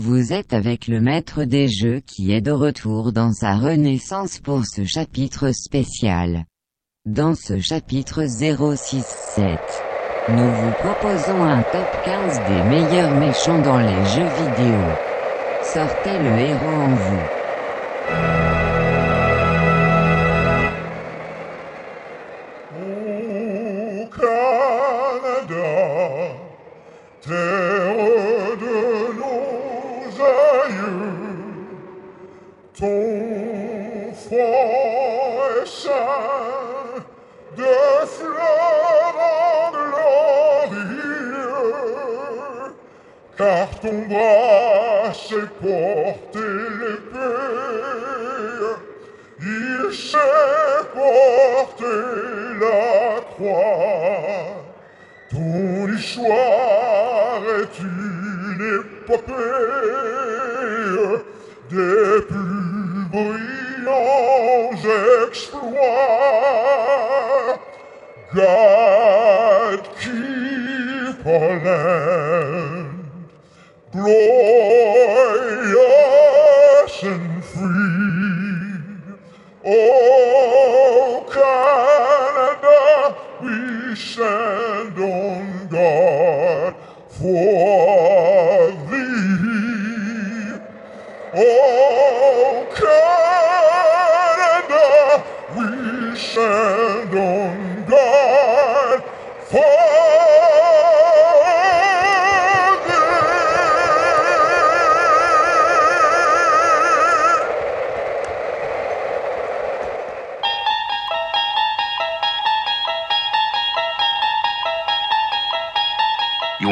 Vous êtes avec le maître des jeux qui est de retour dans sa renaissance pour ce chapitre spécial. Dans ce chapitre 067, nous vous proposons un top 15 des meilleurs méchants dans les jeux vidéo. Sortez le héros en vous.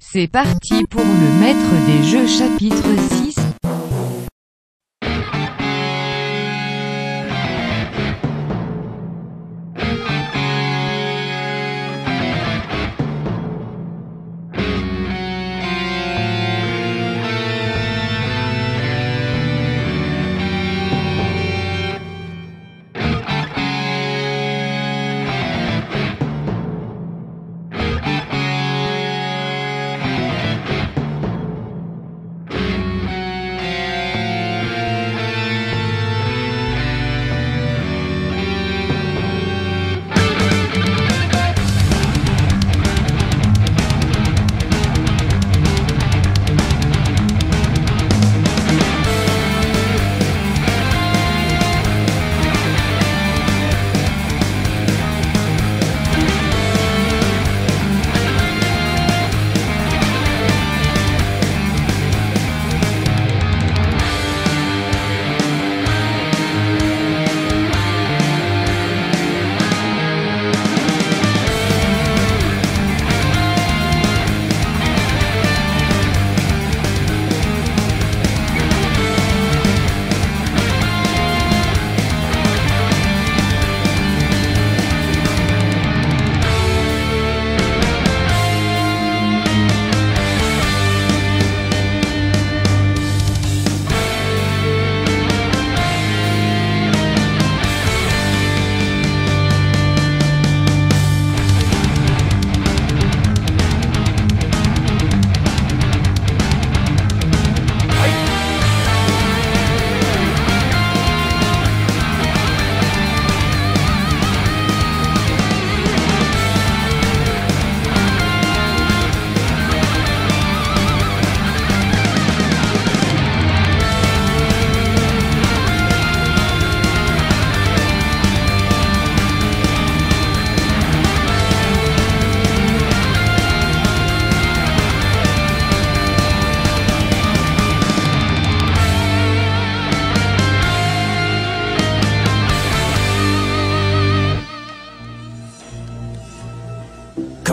C'est parti pour le maître des jeux chapitre 6.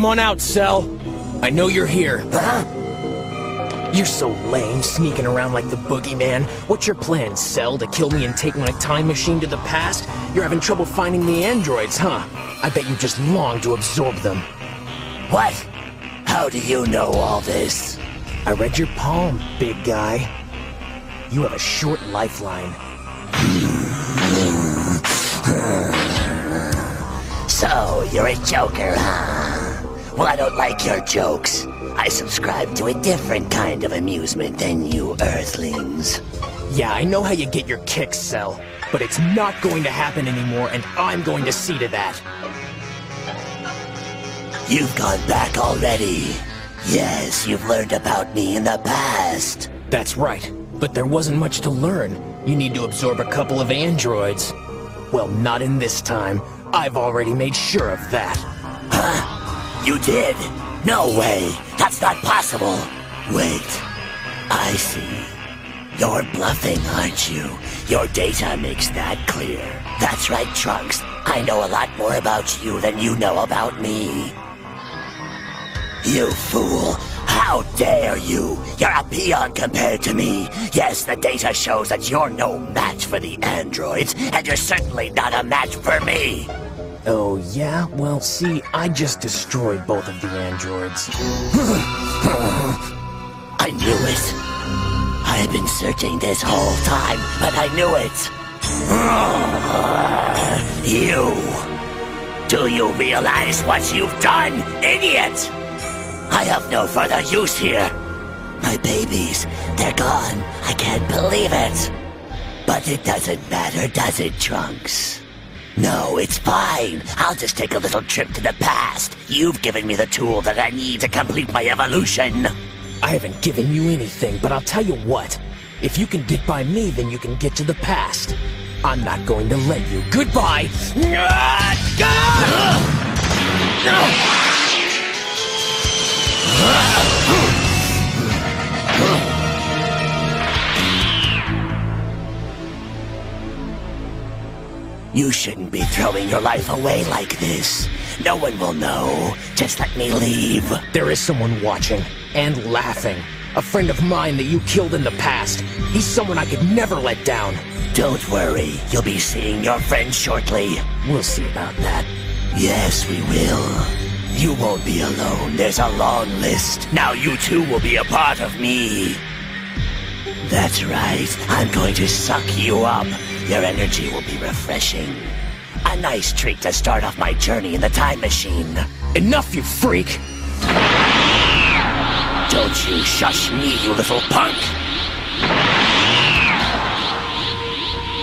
Come on out, Cell. I know you're here. You're so lame, sneaking around like the boogeyman. What's your plan, Cell? To kill me and take my time machine to the past? You're having trouble finding the androids, huh? I bet you just long to absorb them. What? How do you know all this? I read your palm, big guy. You have a short lifeline. So, you're a joker, huh? Well, I don't like your jokes. I subscribe to a different kind of amusement than you Earthlings. Yeah, I know how you get your kicks, Cell. But it's not going to happen anymore, and I'm going to see to that. You've gone back already. Yes, you've learned about me in the past. That's right. But there wasn't much to learn. You need to absorb a couple of androids. Well, not in this time. I've already made sure of that. You did? No way. That's not possible. Wait. I see. You're bluffing, aren't you? Your data makes that clear. That's right, Trunks. I know a lot more about you than you know about me. You fool! How dare you! You're a peon compared to me! Yes, the data shows that you're no match for the androids, and you're certainly not a match for me! Oh, yeah? Well, see, I just destroyed both of the androids. I knew it! I've been searching this whole time, but I knew it! You! Do you realize what you've done, idiot? I have no further use here. My babies, they're gone. I can't believe it. But it doesn't matter, does it, Trunks? No, it's fine. I'll just take a little trip to the past. You've given me the tool that I need to complete my evolution. I haven't given you anything, but I'll tell you what. If you can get by me, then you can get to the past. I'm not going to let you. Goodbye! You shouldn't be throwing your life away like this. No one will know. Just let me leave. There is someone watching and laughing. A friend of mine that you killed in the past. He's someone I could never let down. Don't worry. You'll be seeing your friend shortly. We'll see about that. Yes, we will. You won't be alone. There's a long list. Now you too will be a part of me. That's right. I'm going to suck you up. Your energy will be refreshing. A nice treat to start off my journey in the time machine. Enough, you freak! Don't you shush me, you little punk!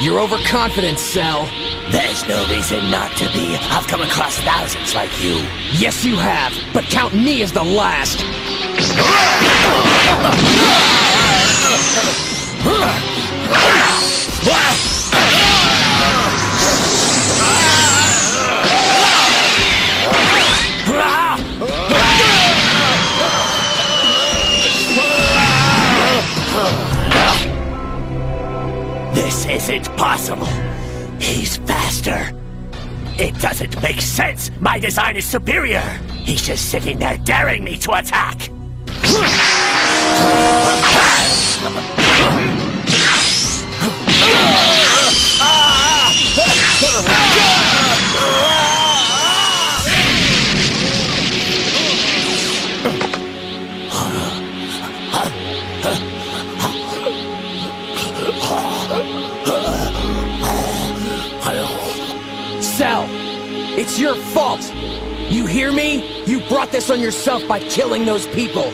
You're overconfident, Cell. There's no reason not to be. I've come across thousands like you. Yes, you have, but count me as the last. This isn't possible. He's faster. It doesn't make sense. My design is superior. He's just sitting there daring me to attack. Cell, it's your fault. You hear me? You brought this on yourself by killing those people.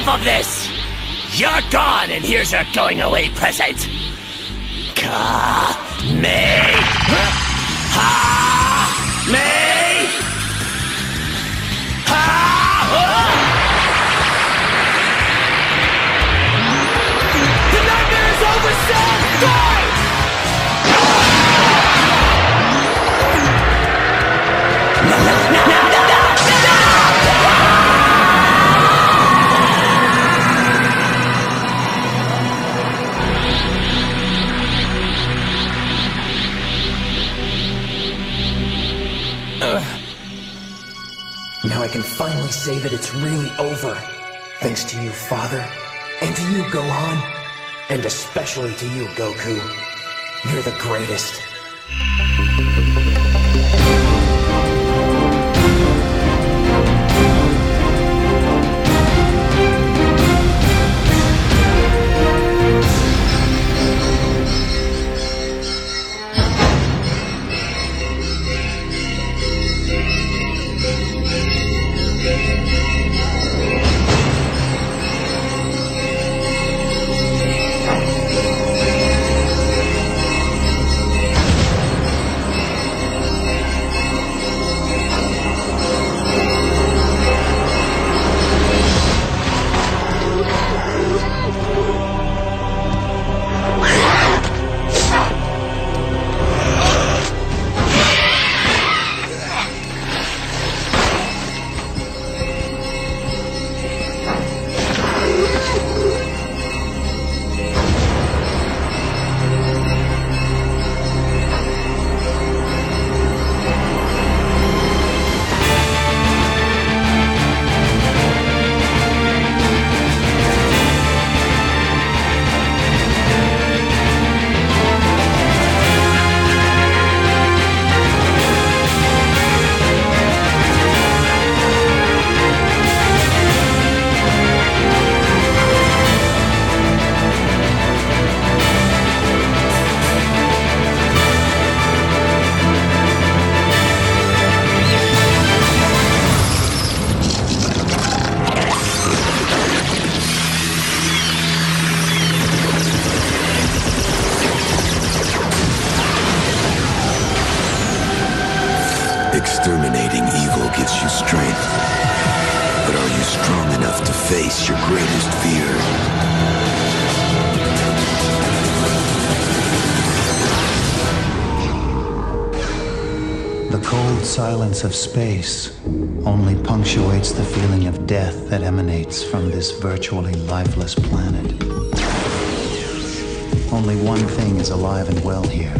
Enough of this! You're gone, and here's your going away present. Ka me finally say that it's really over. Thanks to you, Father. And to you, Gohan. And especially to you, Goku. You're the greatest. Of space only punctuates the feeling of death that emanates from this virtually lifeless planet. Only one thing is alive and well here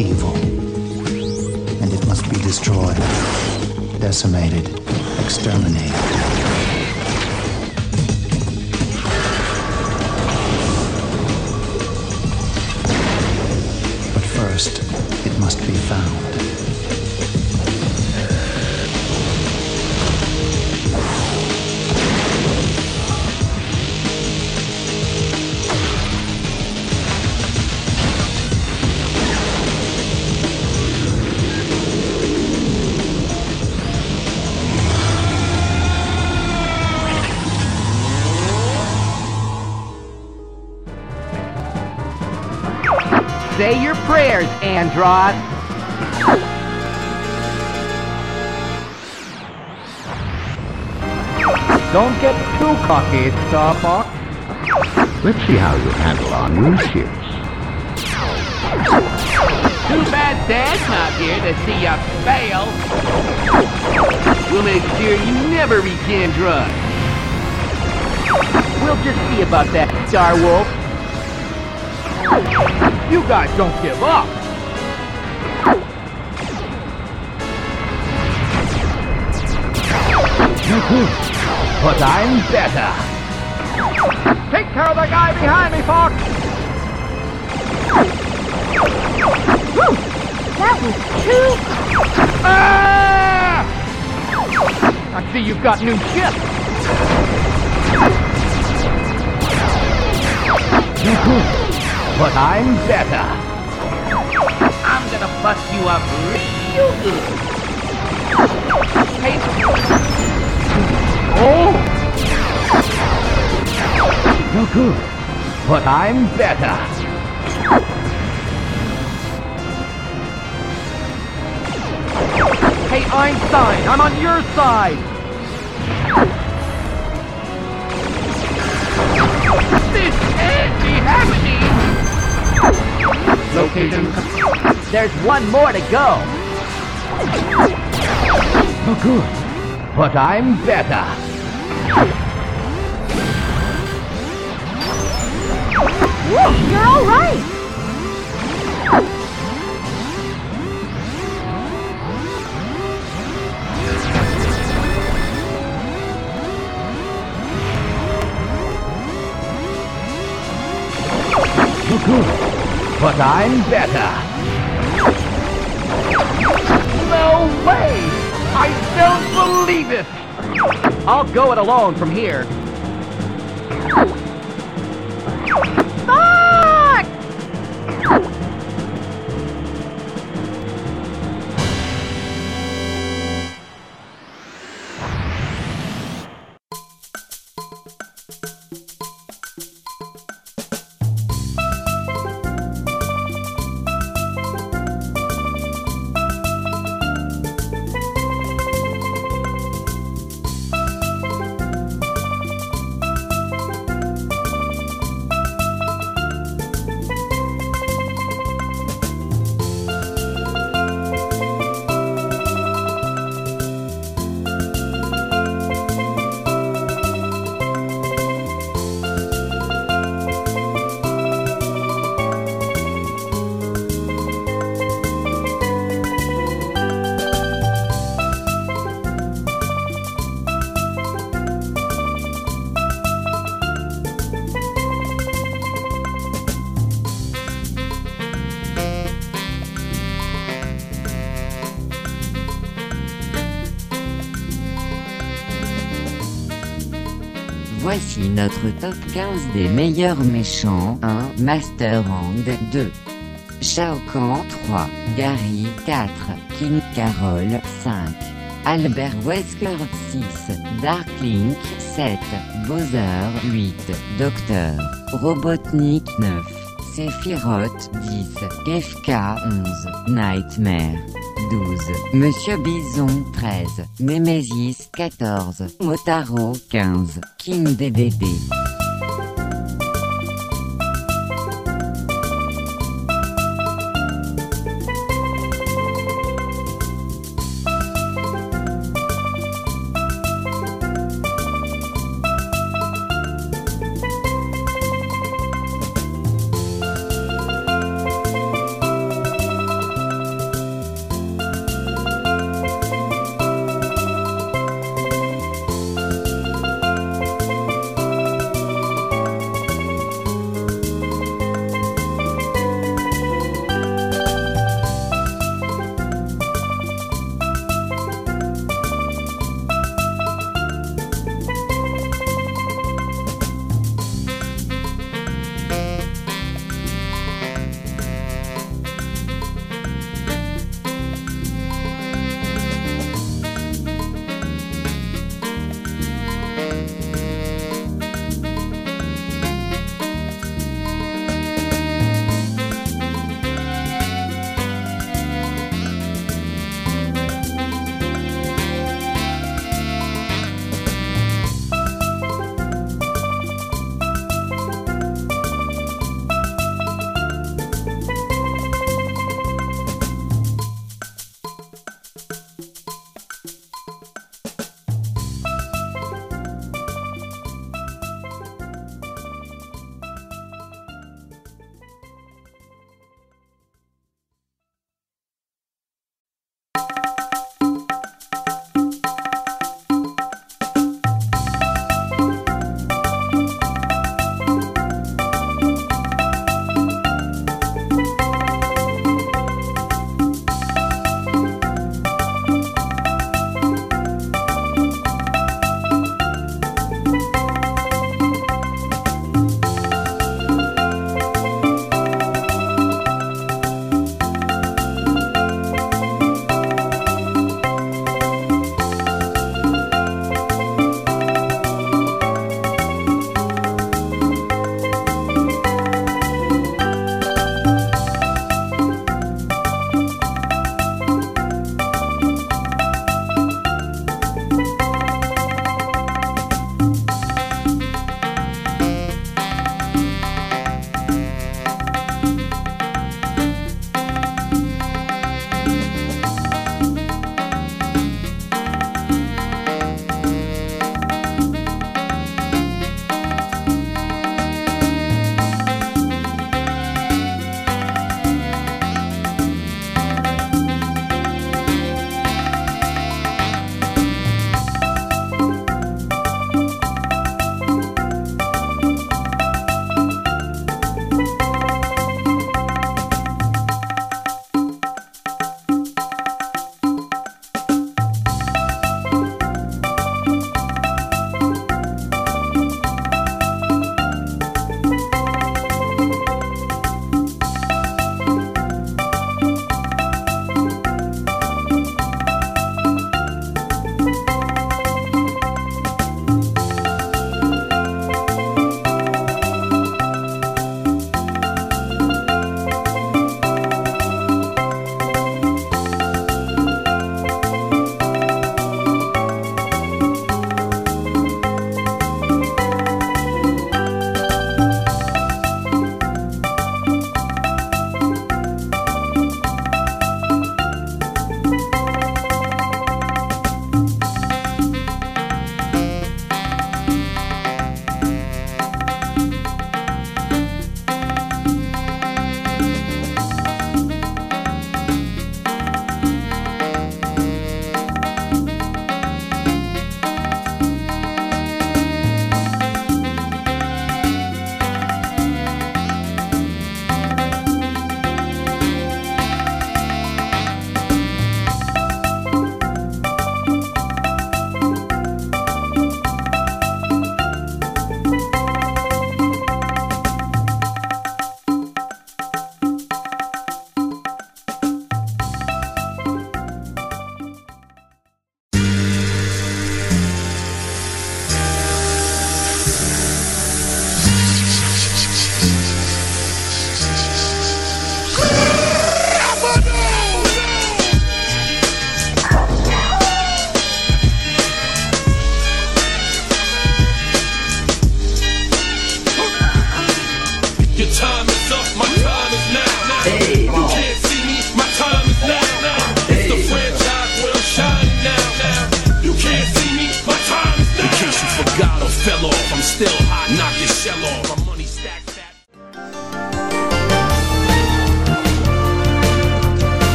evil. And it must be destroyed, decimated, exterminated. Andross. Don't get too cocky, Starbuck. Let's see how you handle our new ships. Too bad Dad's not here to see you fail. We'll make sure you never begin drugs. We'll just see about that, Star Wolf. You guys don't give up. But I'm better. Take care of the guy behind me, Fox. Woo! That was too... Ah! I see you've got new ships. You could, but I'm better. I'm gonna bust you up real good. Hey. No good, but I'm better. Hey Einstein, I'm on your side! This anti happening! Location. There's one more to go! No good, but I'm better. Whoa, you're all right. But I'm better. No way! I don't believe it! I'll go it alone from here. Notre top 15 des meilleurs méchants. 1. Master Hand 2. Shao Kahn 3. Gary 4. King Carol 5. Albert Wesker 6. Darklink 7. Bowser 8. Docteur Robotnik 9. Sephiroth 10. FK 11. Nightmare 12. Monsieur Bison 13. Nemesis 14. Motaro 15. King DDD.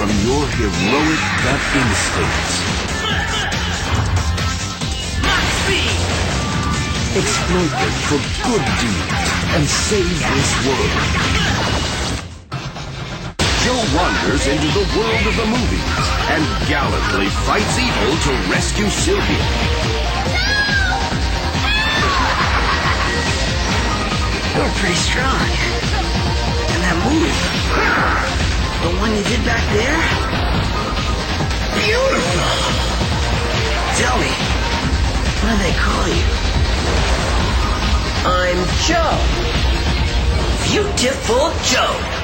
From your heroic gut instincts. Exploit them for good deeds and save this world. Joe wanders into the world of the movies and gallantly fights evil to rescue Silvia. You're pretty strong. And that move, the one you did back there, beautiful. Tell me, what do they call you? I'm Joe. Viewtiful Joe.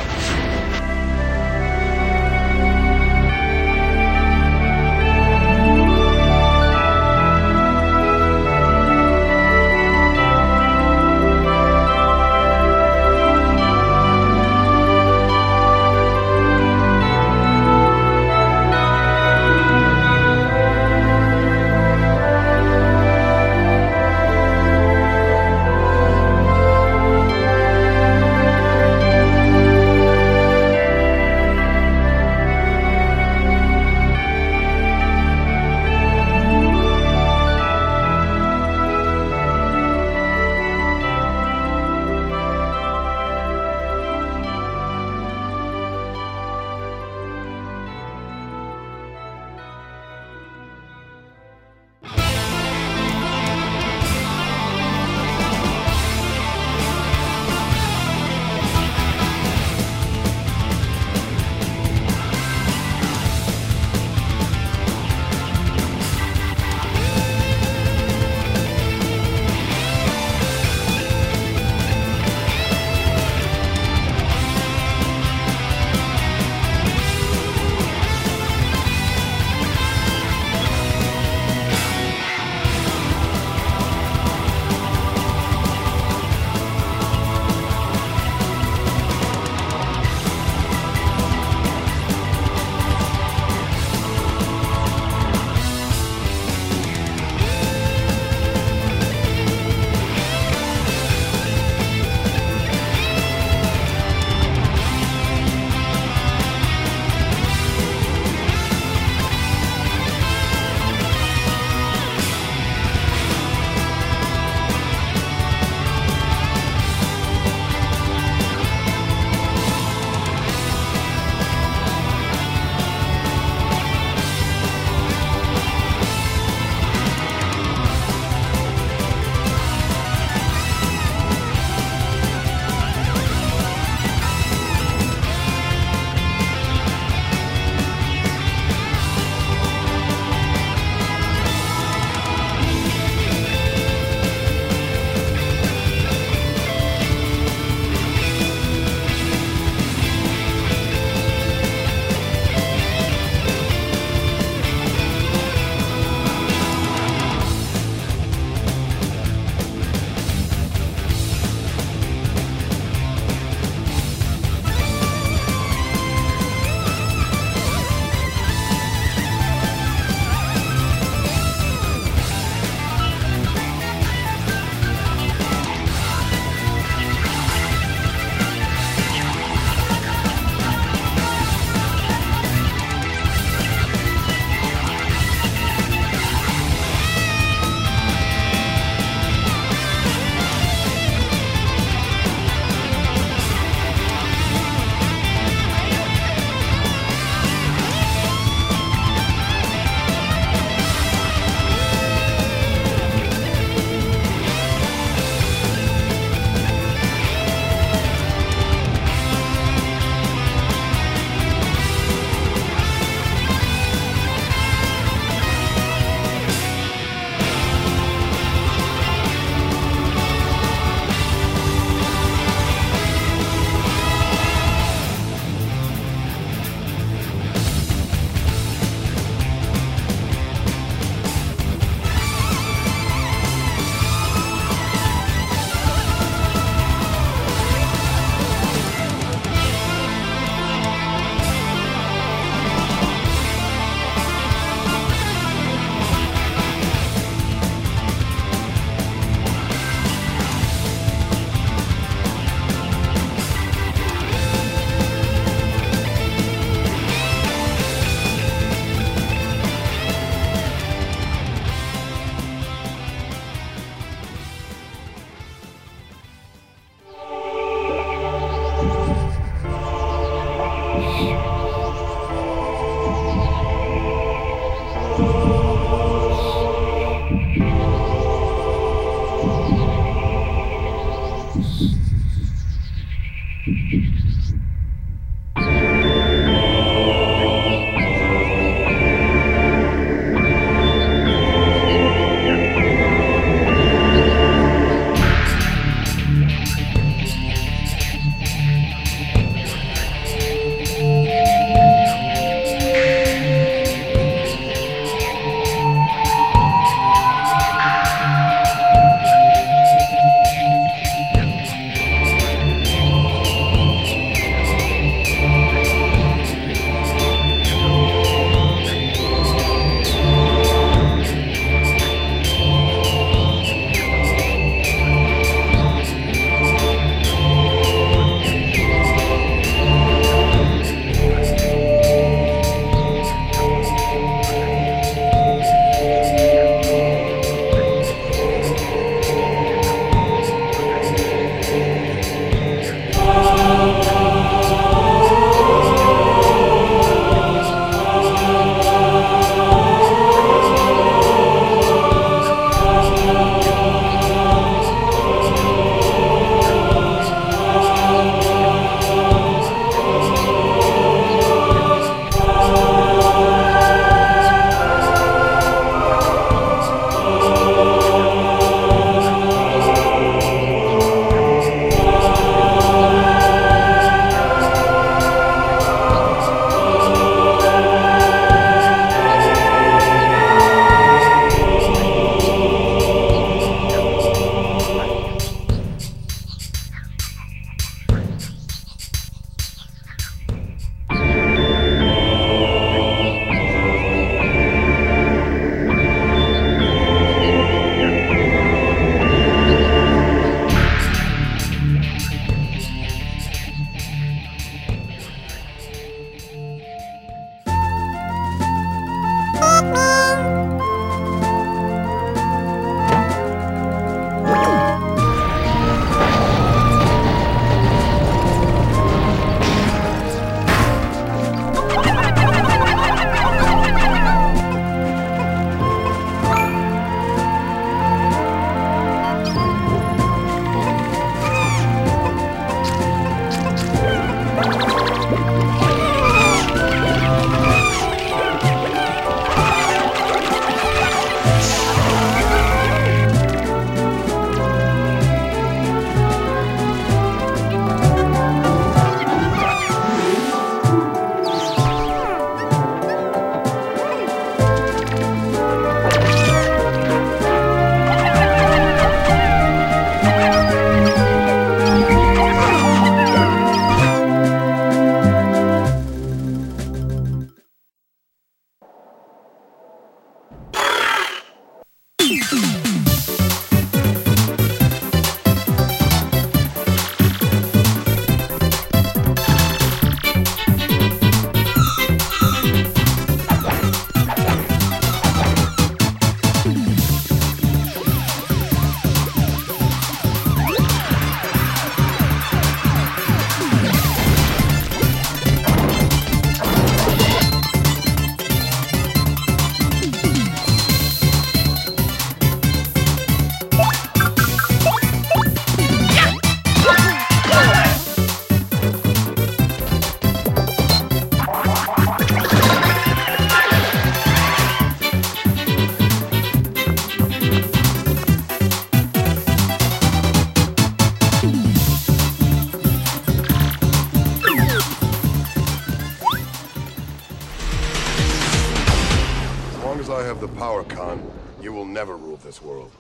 This world.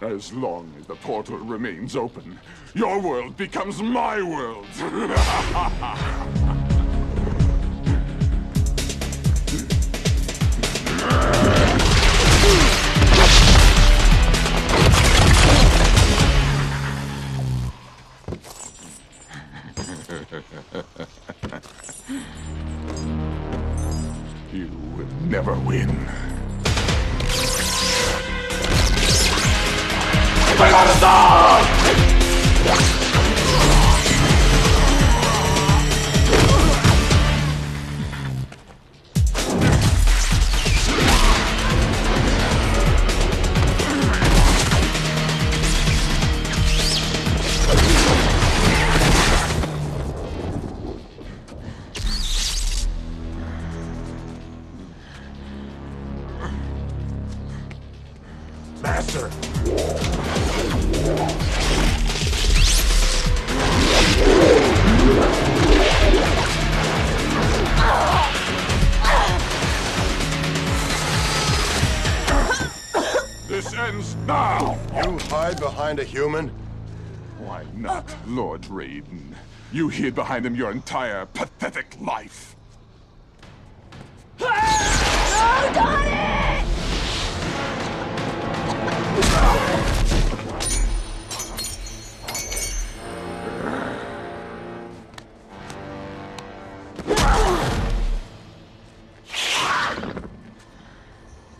As long as the portal remains open, your world becomes my world. hide behind a human? Why not, Lord Raiden? You hid behind him your entire pathetic life.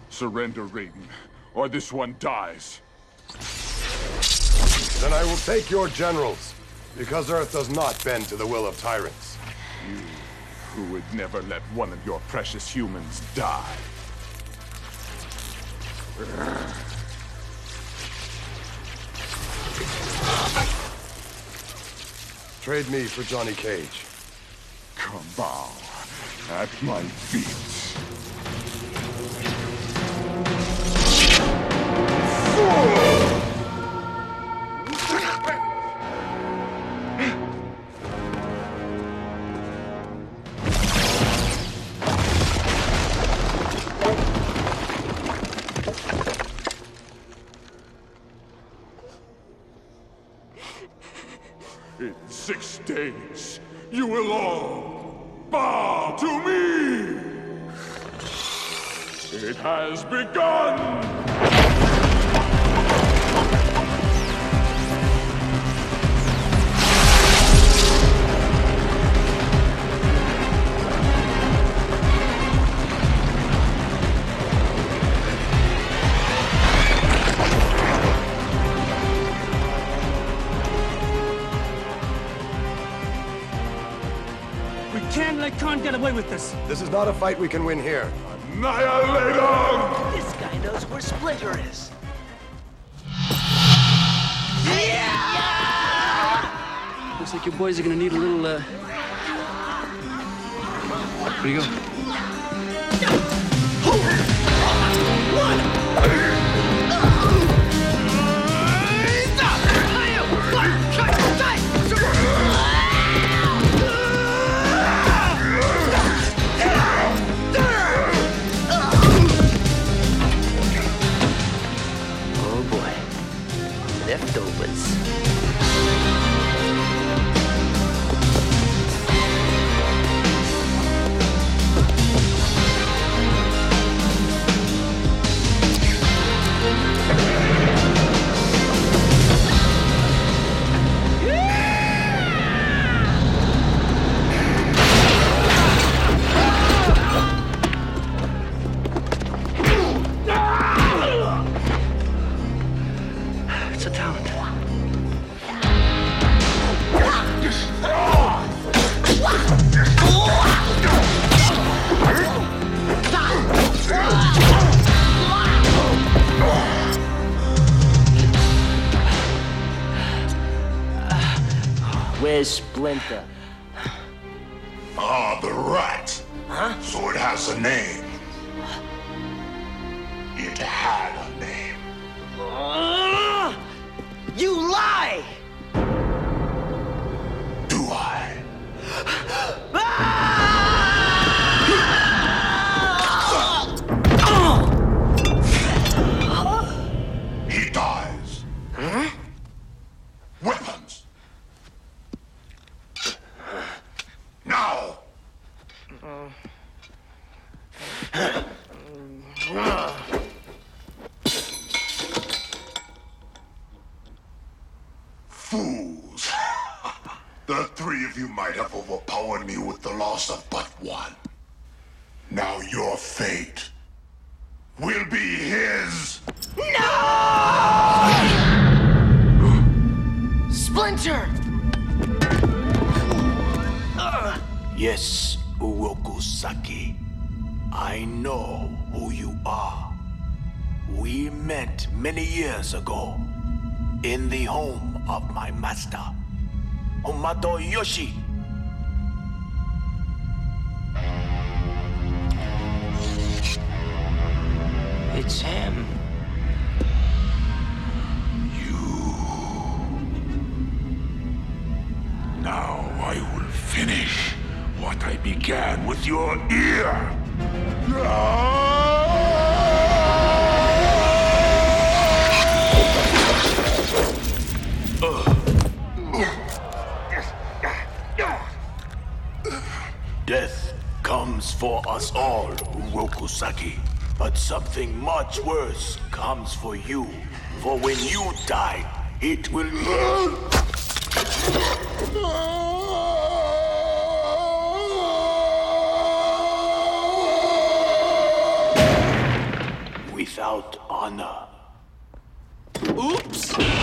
Surrender, Raiden, or this one dies. Then I will take your generals, because Earth does not bend to the will of tyrants. You who would never let one of your precious humans die. Trade me for Johnny Cage. Come bow at my feet. In bow to me! It has begun! Get away with this. This is not a fight we can win here. Annihilate This guy knows where Splinter is. Yeah! Looks like your boys are gonna need a little, uh... Where you go? Where's Ah, the rat. Huh? So it has a name. した。おまとよし。Tokusaki. But something much worse comes for you. For when you die, it will... Without honor. Oops!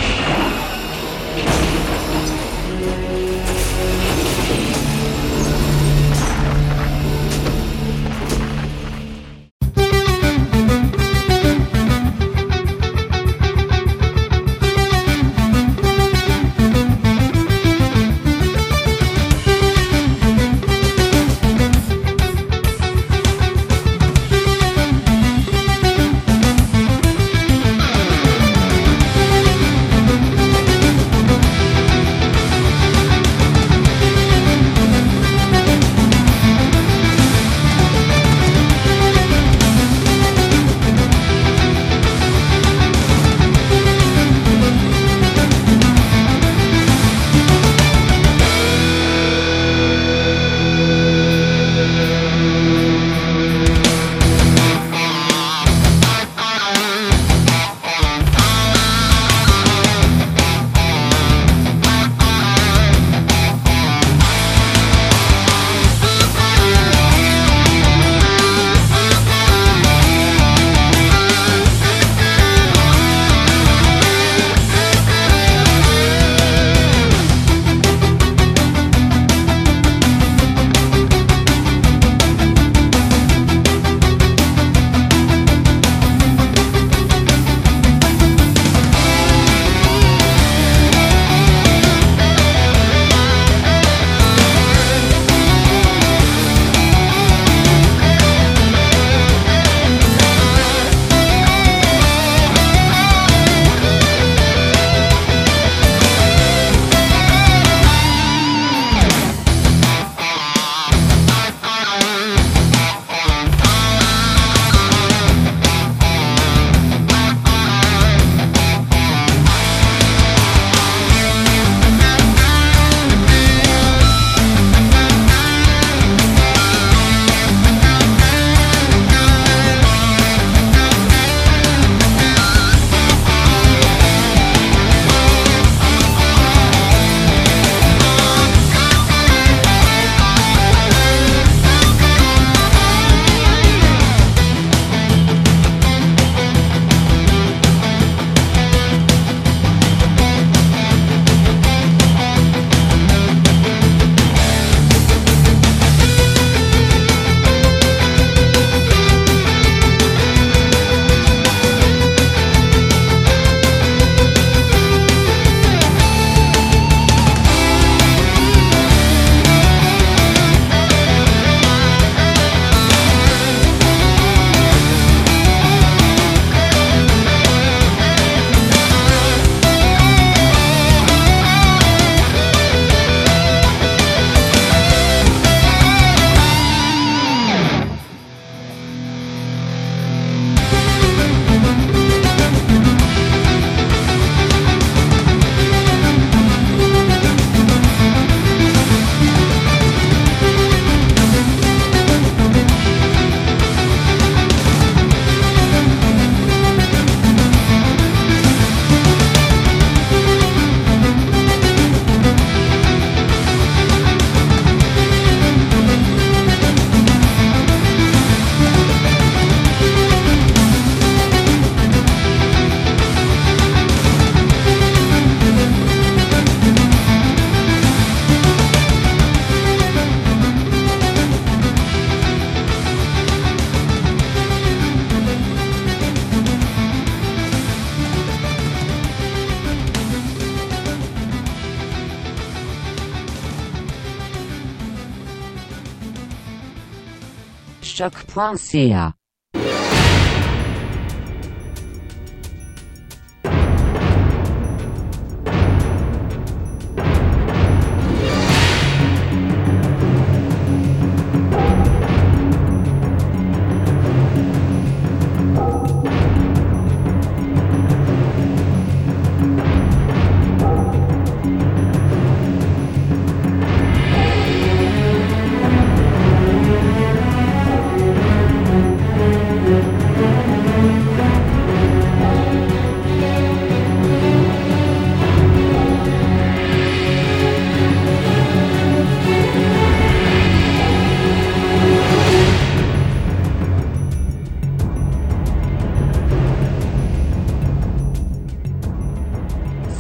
choc.ca.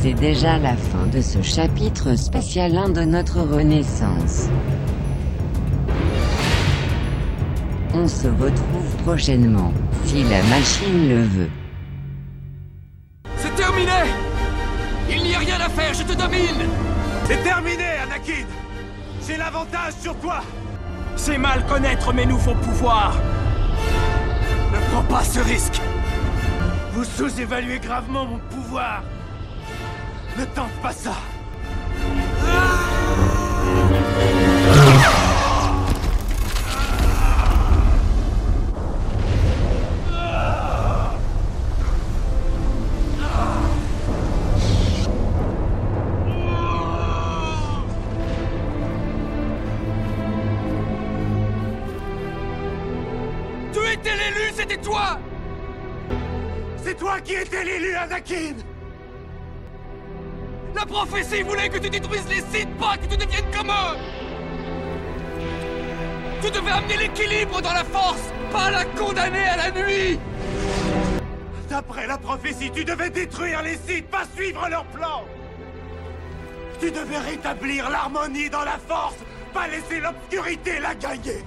C'est déjà la fin de ce chapitre spécial 1 de notre Renaissance. On se retrouve prochainement, si la machine le veut. C'est terminé! Il n'y a rien à faire, je te domine! C'est terminé, Anakin! J'ai l'avantage sur toi! C'est mal connaître mes nouveaux pouvoirs. Ne prends pas ce risque! Vous sous-évaluez gravement mon pouvoir Ne tente pas ça Tu étais l'élu, c'était toi. C'est toi qui étais l'élu, Anakin La prophétie voulait que tu détruises les Sith, pas que tu deviennes comme eux. Tu devais amener l'équilibre dans la force, pas la condamner à la nuit. D'après la prophétie, tu devais détruire les Sith, pas suivre leur plan. Tu devais rétablir l'harmonie dans la force, pas laisser l'obscurité la gagner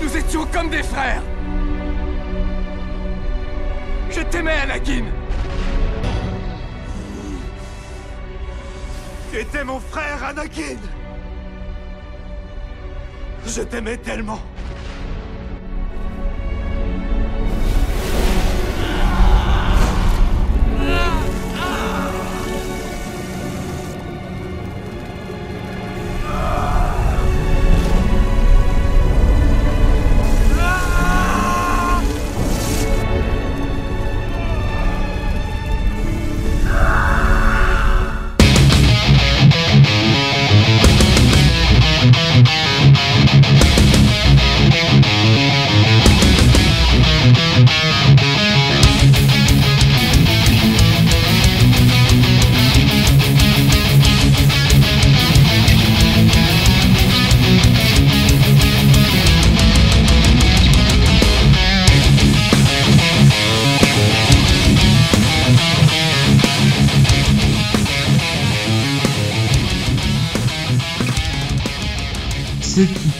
Nous étions comme des frères. Je t'aimais, Anakin Tu étais mon frère, Anakin? Je t'aimais tellement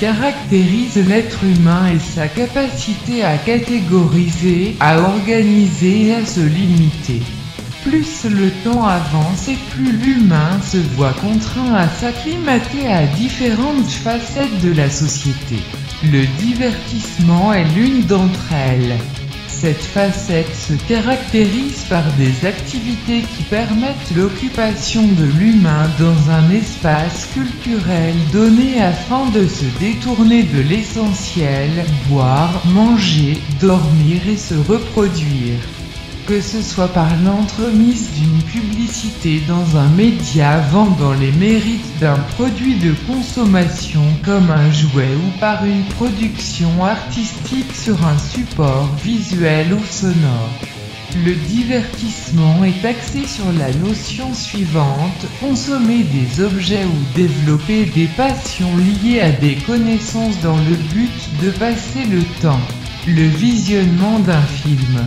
caractérise l'être humain est sa capacité à catégoriser, à organiser et à se limiter. Plus le temps avance et plus l'humain se voit contraint à s'acclimater à différentes facettes de la société. Le divertissement est l'une d'entre elles. Cette facette se caractérise par des activités qui permettent l'occupation de l'humain dans un espace culturel donné afin de se détourner de l'essentiel, boire, manger, dormir et se reproduire. Que ce soit par l'entremise d'une publicité dans un média vendant les mérites d'un produit de consommation comme un jouet ou par une production artistique sur un support visuel ou sonore. Le divertissement est axé sur la notion suivante, consommer des objets ou développer des passions liées à des connaissances dans le but de passer le temps. Le visionnement d'un film.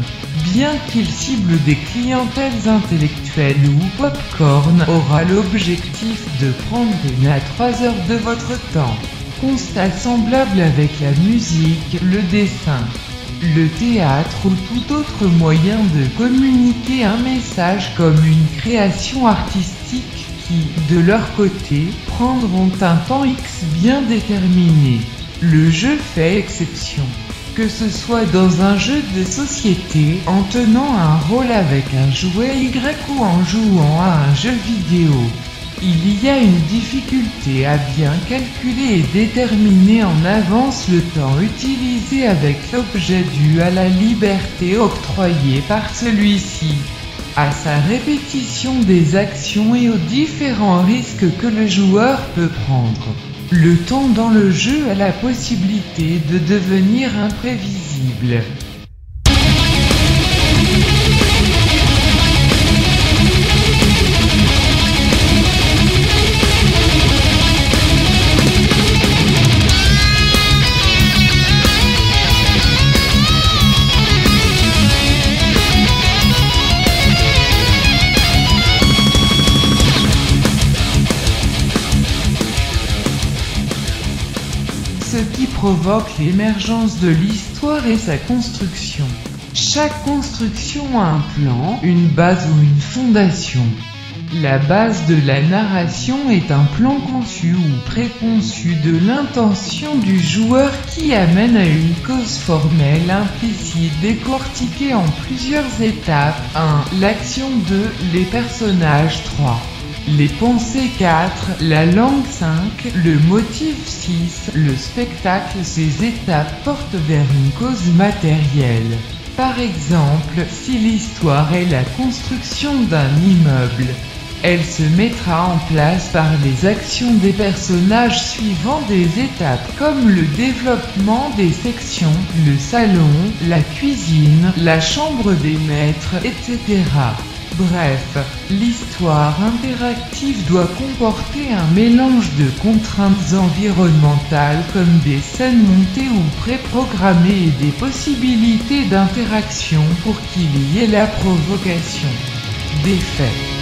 Bien qu'il cible des clientèles intellectuelles ou popcorn, aura l'objectif de prendre une à 3 heures de votre temps. Constat semblable avec la musique, le dessin, le théâtre ou tout autre moyen de communiquer un message comme une création artistique qui, de leur côté, prendront un temps X bien déterminé. Le jeu fait exception. Que ce soit dans un jeu de société, en tenant un rôle avec un jouet Y ou en jouant à un jeu vidéo. Il y a une difficulté à bien calculer et déterminer en avance le temps utilisé avec l'objet dû à la liberté octroyée par celui-ci, à sa répétition des actions et aux différents risques que le joueur peut prendre. Le temps dans le jeu a la possibilité de devenir imprévisible. Provoque l'émergence de l'histoire et sa construction. Chaque construction a un plan, une base ou une fondation. La base de la narration est un plan conçu ou préconçu de l'intention du joueur qui amène à une cause formelle implicite décortiquée en plusieurs étapes 1. L'action 2. Les personnages 3. Les pensées 4, la langue 5, le motif 6, le spectacle, ces étapes portent vers une cause matérielle. Par exemple, si l'histoire est la construction d'un immeuble, elle se mettra en place par les actions des personnages suivant des étapes comme le développement des sections, le salon, la cuisine, la chambre des maîtres, etc. Bref, l'histoire interactive doit comporter un mélange de contraintes environnementales comme des scènes montées ou préprogrammées et des possibilités d'interaction pour qu'il y ait la provocation. Des faits.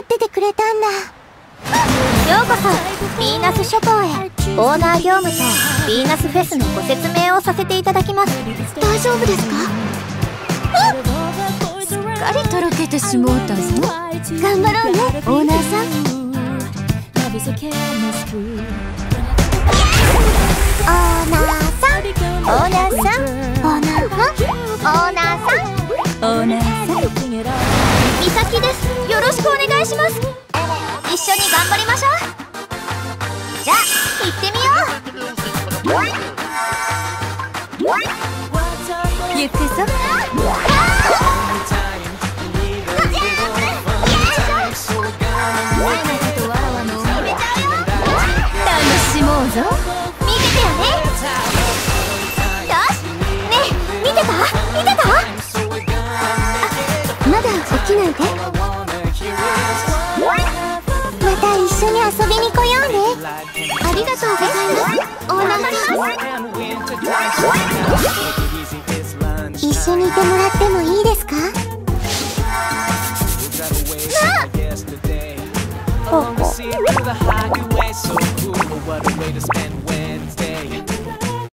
っと待っててくれたんだ。ようこそピーナス諸島へ。オーナー業務とピーナスフェスのご説明をさせていただきます。大丈夫ですか？すっかりとろけてしもうたぞ。頑張ろうね。オーナーさん。オーナーさん。オーナーさん。オーナーさんオーナーさん。オーナーさん美咲です。よろしくお願いします。一緒に頑張りましょう。じゃあ行ってみよう。行くぞいでまた一緒に遊びに来ようね。ありがとうございます。オーナーさん一緒にいてもらってもいいですか？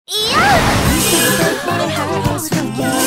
いや